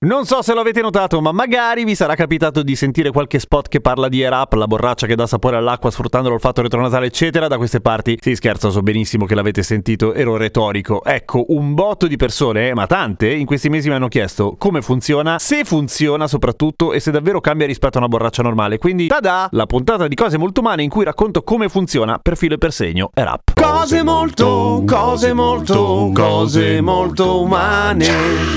Non so se lo avete notato, ma magari vi sarà capitato di sentire qualche spot che parla di air up, la borraccia che dà sapore all'acqua sfruttando l'olfatto retronasale, eccetera. Da queste parti si scherza, so benissimo che l'avete sentito, ero retorico. Ecco, un botto di persone, ma tante, in questi mesi mi hanno chiesto come funziona, se funziona soprattutto e se davvero cambia rispetto a una borraccia normale. Quindi, tada! La puntata di cose molto umane in cui racconto come funziona per filo e per segno air up. Cose molto, cose molto, cose molto umane.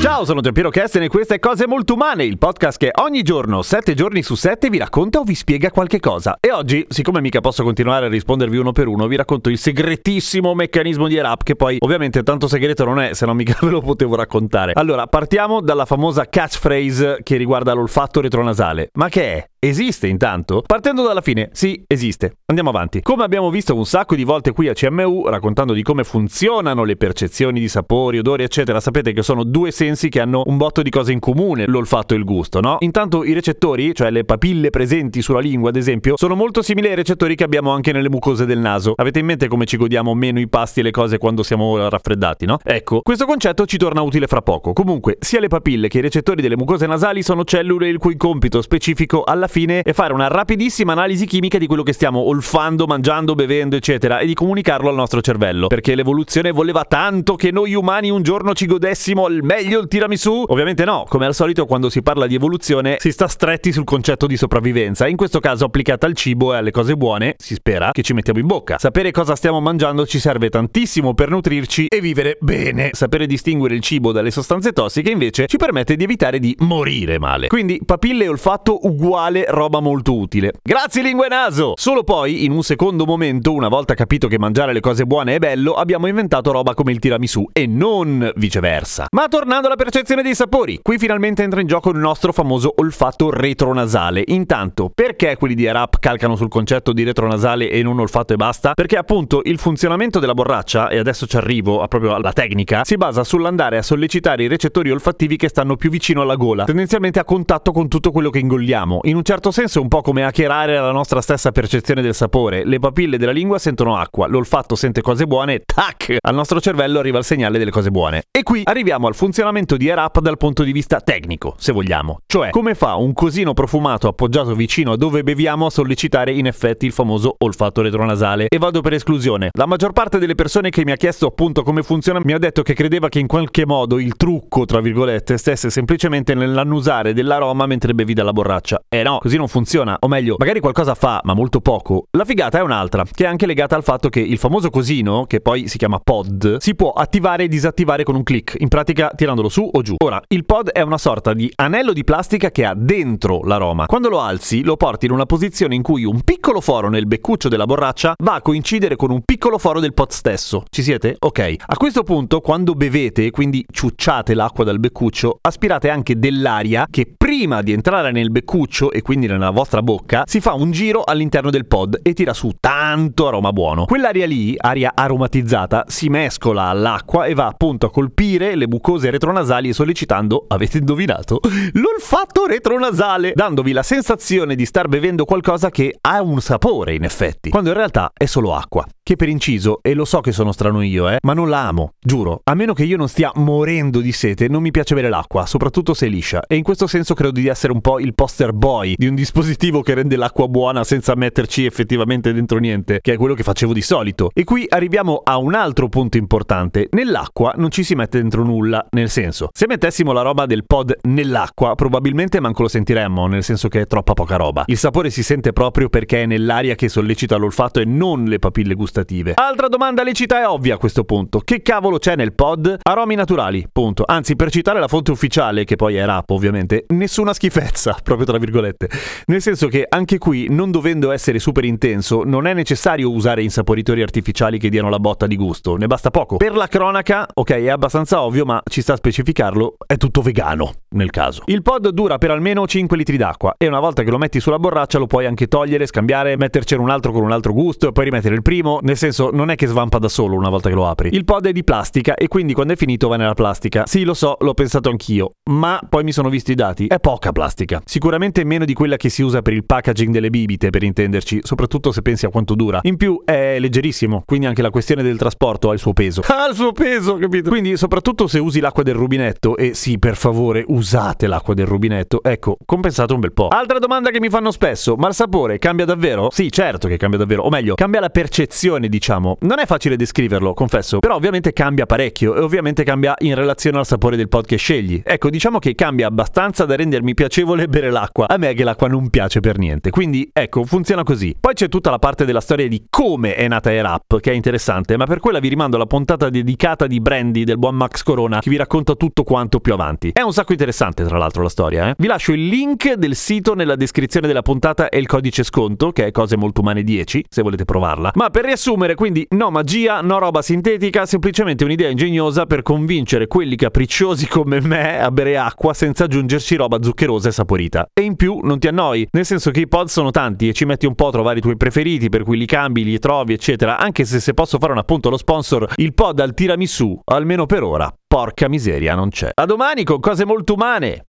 Ciao, sono Giampiero Kesten e questo è Cose Molto Umane, il podcast che ogni giorno, 7 giorni su 7, vi racconta o vi spiega qualche cosa. E oggi, siccome mica posso continuare a rispondervi uno per uno, vi racconto il segretissimo meccanismo di Erap, che poi ovviamente tanto segreto non è, se no mica ve lo potevo raccontare. Allora, partiamo dalla famosa catchphrase che riguarda l'olfatto retronasale. Ma che è? Esiste intanto? Partendo dalla fine, sì, esiste. Andiamo avanti. Come abbiamo visto un sacco di volte qui a CMU, raccontando di come funzionano le percezioni di sapori, odori, eccetera, sapete che sono due sensi che hanno un botto di cose in comune, l'olfatto e il gusto, no? Intanto i recettori, cioè le papille presenti sulla lingua, ad esempio, sono molto simili ai recettori che abbiamo anche nelle mucose del naso. Avete in mente come ci godiamo meno i pasti e le cose quando siamo raffreddati, no? Ecco, questo concetto ci torna utile fra poco. Comunque, sia le papille che i recettori delle mucose nasali sono cellule il cui compito specifico alla fine è fare una rapidissima analisi chimica di quello che stiamo olfando, mangiando, bevendo, eccetera, e di comunicarlo al nostro cervello. Perché l'evoluzione voleva tanto che noi umani un giorno ci godessimo al meglio il tiramisù? Ovviamente no, come al solito quando si parla di evoluzione si sta stretti sul concetto di sopravvivenza, in questo caso applicata al cibo e alle cose buone, si spera, che ci mettiamo in bocca. Sapere cosa stiamo mangiando ci serve tantissimo per nutrirci e vivere bene. Sapere distinguere il cibo dalle sostanze tossiche invece ci permette di evitare di morire male. Quindi papille e olfatto uguale roba molto utile. Grazie lingua e naso! Solo poi, in un secondo momento, una volta capito che mangiare le cose buone è bello, abbiamo inventato roba come il tiramisù e non viceversa. Ma tornando alla percezione dei sapori, qui finalmente entra in gioco il nostro famoso olfatto retronasale. Intanto, perché quelli di Arap calcano sul concetto di retronasale e non olfatto e basta? Perché appunto il funzionamento della borraccia, e adesso ci arrivo proprio alla tecnica, si basa sull'andare a sollecitare i recettori olfattivi che stanno più vicino alla gola, tendenzialmente a contatto con tutto quello che ingolliamo. In un certo senso è un po' come hackerare la nostra stessa percezione del sapore. Le papille della lingua sentono acqua, l'olfatto sente cose buone, tac! Al nostro cervello arriva il segnale delle cose buone. E qui arriviamo al funzionamento di Air Up dal punto di vista tecnico, se vogliamo. Cioè, come fa un cosino profumato appoggiato vicino a dove beviamo a sollecitare in effetti il famoso olfatto retronasale? E vado per esclusione. La maggior parte delle persone che mi ha chiesto appunto come funziona mi ha detto che credeva che in qualche modo il trucco, tra virgolette, stesse semplicemente nell'annusare dell'aroma mentre bevi dalla borraccia. E no, così non funziona, o meglio, magari qualcosa fa, ma molto poco. La figata è un'altra, che è anche legata al fatto che il famoso cosino, che poi si chiama pod, si può attivare e disattivare con un clic, in pratica tirandolo su o giù. Ora, il pod è una sorta di anello di plastica che ha dentro l'aroma. Quando lo alzi, lo porti in una posizione in cui un piccolo foro nel beccuccio della borraccia va a coincidere con un piccolo foro del pod stesso. Ci siete? Ok. A questo punto, quando bevete, quindi ciucciate l'acqua dal beccuccio, aspirate anche dell'aria che prima di entrare nel beccuccio e quindi nella vostra bocca, si fa un giro all'interno del pod e tira su tanto aroma buono. Quell'aria lì, aria aromatizzata, si mescola all'acqua e va appunto a colpire le mucose retronasali e sollecitando, avete indovinato, l'olfatto retronasale, dandovi la sensazione di star bevendo qualcosa che ha un sapore in effetti, quando in realtà è solo acqua. Che per inciso, e lo so che sono strano io, eh, ma non la amo, giuro. A meno che io non stia morendo di sete, non mi piace bere l'acqua, soprattutto se è liscia. E in questo senso credo di essere un po' il poster boy di un dispositivo che rende l'acqua buona senza metterci effettivamente dentro niente, che è quello che facevo di solito. E qui arriviamo a un altro punto importante. Nell'acqua non ci si mette dentro nulla, nel senso, se mettessimo la roba del pod nell'acqua, probabilmente manco lo sentiremmo, nel senso che è troppa poca roba. Il sapore si sente proprio perché è nell'aria che sollecita l'olfatto e non le papille gustative. Altra domanda lecita e ovvia a questo punto. Che cavolo c'è nel pod? Aromi naturali, punto. Anzi, per citare la fonte ufficiale, che poi è rap ovviamente, nessuna schifezza, proprio tra virgolette. Nel senso che anche qui, non dovendo essere super intenso, non è necessario usare insaporitori artificiali che diano la botta di gusto, ne basta poco. Per la cronaca, ok, è abbastanza ovvio, ma ci sta a specificarlo, è tutto vegano, nel caso. Il pod dura per almeno 5 litri d'acqua e una volta che lo metti sulla borraccia lo puoi anche togliere, scambiare, mettercene un altro con un altro gusto e poi rimettere il primo, nel senso non è che svampa da solo una volta che lo apri. Il pod è di plastica e quindi quando è finito va nella plastica. Sì, lo so, l'ho pensato anch'io, ma poi mi sono visto i dati. È poca plastica. Sicuramente meno di di quella che si usa per il packaging delle bibite, per intenderci, soprattutto se pensi a quanto dura. In più è leggerissimo, quindi anche la questione del trasporto ha il suo peso. Ha il suo peso, capito? Quindi soprattutto se usi l'acqua del rubinetto, e sì, per favore, usate l'acqua del rubinetto, ecco, compensate un bel po'. Altra domanda che mi fanno spesso, ma il sapore cambia davvero? Sì, certo che cambia davvero, o meglio, cambia la percezione, diciamo. Non è facile descriverlo, confesso, però ovviamente cambia parecchio e ovviamente cambia in relazione al sapore del pod che scegli. Ecco, diciamo che cambia abbastanza da rendermi piacevole bere l'acqua. A me che l'acqua non piace per niente. Quindi, ecco, funziona così. Poi c'è tutta la parte della storia di come è nata Air Up, che è interessante, ma per quella vi rimando alla puntata dedicata di Brandy del buon Max Corona, che vi racconta tutto quanto più avanti. È un sacco interessante, tra l'altro, la storia, eh. Vi lascio il link del sito nella descrizione della puntata e il codice sconto, che è cose molto umane 10, se volete provarla. Ma per riassumere, quindi, no magia, no roba sintetica, semplicemente un'idea ingegnosa per convincere quelli capricciosi come me a bere acqua senza aggiungerci roba zuccherosa e saporita. E in più non ti annoi, nel senso che i pod sono tanti e ci metti un po' a trovare i tuoi preferiti, per cui li cambi, li trovi, eccetera. Anche se se posso fare un appunto allo sponsor, il pod al tiramisù, almeno per ora, porca miseria, non c'è. A domani con cose molto umane!